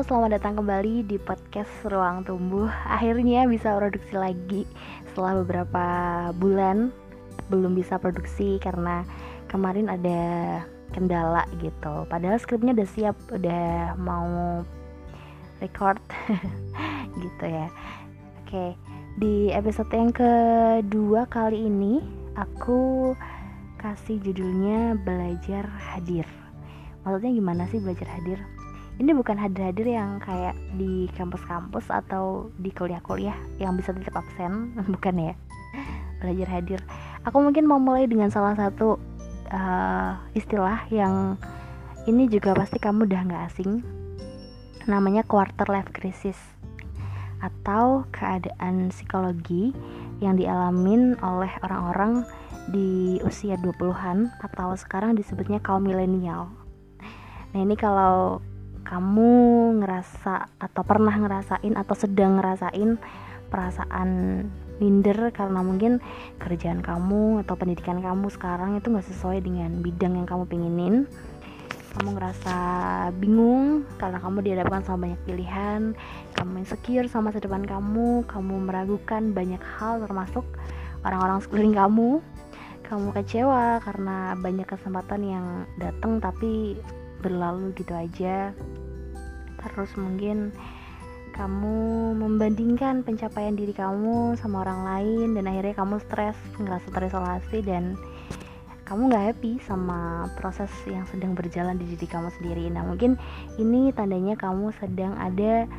Selamat datang kembali di podcast Ruang Tumbuh. Akhirnya bisa produksi lagi setelah beberapa bulan belum bisa produksi karena kemarin ada kendala gitu. Padahal skripnya udah siap, udah mau record gitu ya. Oke, di episode yang kedua kali ini aku kasih judulnya belajar hadir. Maksudnya gimana sih belajar hadir? Ini bukan hadir-hadir yang kayak di kampus-kampus atau di kuliah-kuliah yang bisa tetap absen bukan ya? Belajar hadir. Aku mungkin mau mulai dengan salah satu uh, istilah yang ini juga pasti kamu udah nggak asing. Namanya quarter life crisis atau keadaan psikologi yang dialamin oleh orang-orang di usia 20-an atau sekarang disebutnya kaum milenial. Nah, ini kalau kamu ngerasa atau pernah ngerasain atau sedang ngerasain perasaan minder karena mungkin kerjaan kamu atau pendidikan kamu sekarang itu nggak sesuai dengan bidang yang kamu pinginin. Kamu ngerasa bingung karena kamu dihadapkan sama banyak pilihan kamu insecure sama masa depan kamu kamu meragukan banyak hal termasuk orang-orang sekeliling kamu. Kamu kecewa karena banyak kesempatan yang datang tapi berlalu gitu aja. Terus mungkin kamu membandingkan pencapaian diri kamu sama orang lain dan akhirnya kamu stres ngerasa terisolasi dan kamu nggak happy sama proses yang sedang berjalan di diri kamu sendiri. Nah mungkin ini tandanya kamu sedang ada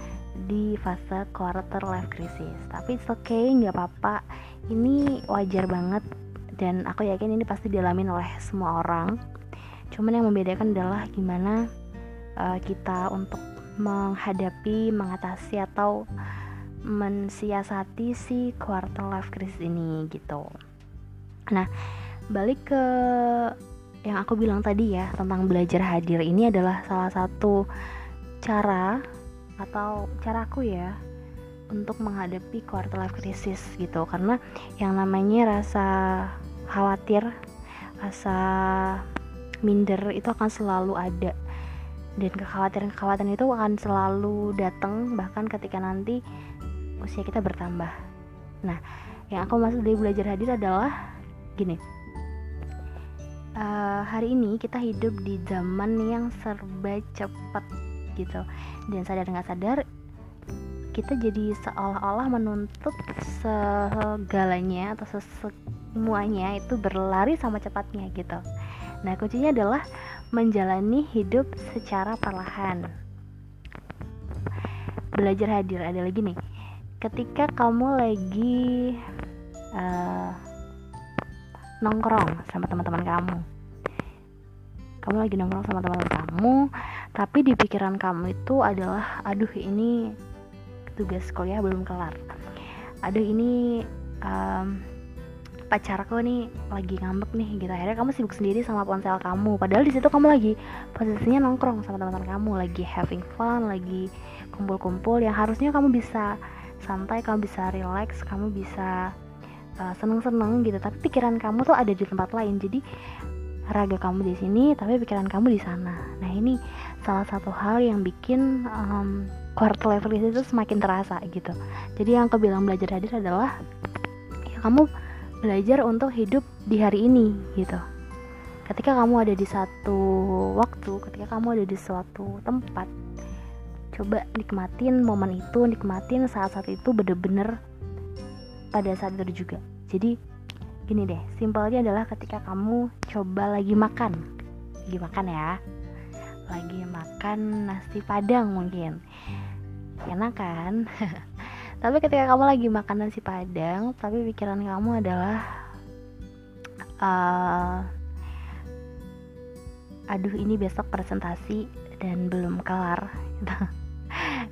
di fase quarter life crisis. Tapi it's okay nggak apa-apa. Ini wajar banget dan aku yakin ini pasti dialami oleh semua orang cuman yang membedakan adalah gimana uh, kita untuk menghadapi, mengatasi atau mensiasati si quarter life crisis ini gitu. Nah, balik ke yang aku bilang tadi ya tentang belajar hadir ini adalah salah satu cara atau caraku ya untuk menghadapi quarter life crisis gitu karena yang namanya rasa khawatir, rasa minder itu akan selalu ada. Dan kekhawatiran-kekhawatiran itu akan selalu datang bahkan ketika nanti usia kita bertambah. Nah yang aku maksud dari belajar hadir adalah gini. Uh, hari ini kita hidup di zaman yang serba cepat gitu. Dan sadar nggak sadar kita jadi seolah-olah menuntut segalanya atau semuanya itu berlari sama cepatnya gitu nah kuncinya adalah menjalani hidup secara perlahan. Belajar hadir ada lagi nih. Ketika kamu lagi uh, nongkrong sama teman-teman kamu, kamu lagi nongkrong sama teman-teman kamu, tapi di pikiran kamu itu adalah, aduh ini tugas kuliah belum kelar. Aduh ini um, pacarku nih lagi ngambek nih gitu. Akhirnya kamu sibuk sendiri sama ponsel kamu. Padahal di situ kamu lagi posisinya nongkrong sama teman-teman kamu lagi having fun lagi kumpul-kumpul. Yang harusnya kamu bisa santai kamu bisa relax kamu bisa uh, seneng-seneng gitu. Tapi pikiran kamu tuh ada di tempat lain. Jadi raga kamu di sini tapi pikiran kamu di sana. Nah ini salah satu hal yang bikin um, quarter level itu semakin terasa gitu. Jadi yang aku bilang belajar hadir adalah ya kamu belajar untuk hidup di hari ini gitu. Ketika kamu ada di satu waktu ketika kamu ada di suatu tempat coba nikmatin momen itu nikmatin saat-saat itu bener-bener pada saat itu juga. Jadi gini deh simpelnya adalah ketika kamu coba lagi makan. Lagi makan ya. Lagi makan nasi padang mungkin. Enak kan tapi ketika kamu lagi makan nasi padang tapi pikiran kamu adalah uh, aduh ini besok presentasi dan belum kelar.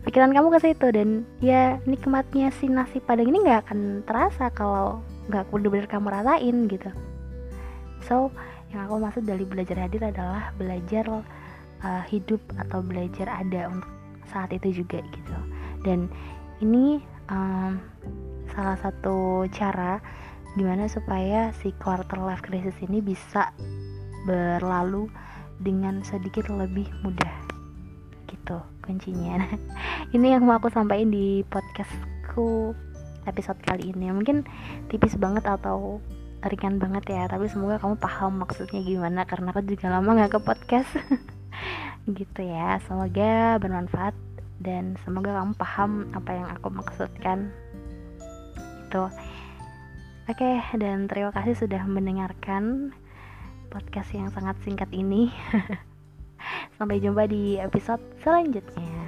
Pikiran kamu ke situ dan ya nikmatnya si nasi padang ini nggak akan terasa kalau nggak bener-bener kamu rasain gitu. So yang aku maksud dari belajar hadir adalah belajar uh, hidup atau belajar ada untuk saat itu juga gitu. Dan ini um, salah satu cara gimana supaya si quarter life crisis ini bisa berlalu dengan sedikit lebih mudah gitu kuncinya. Ini yang mau aku sampaikan di podcastku episode kali ini. Mungkin tipis banget atau ringan banget ya tapi semoga kamu paham maksudnya gimana karena aku juga lama gak ke podcast. Gitu ya semoga bermanfaat dan semoga kamu paham apa yang aku maksudkan. Itu oke dan terima kasih sudah mendengarkan podcast yang sangat singkat ini. Sampai jumpa di episode selanjutnya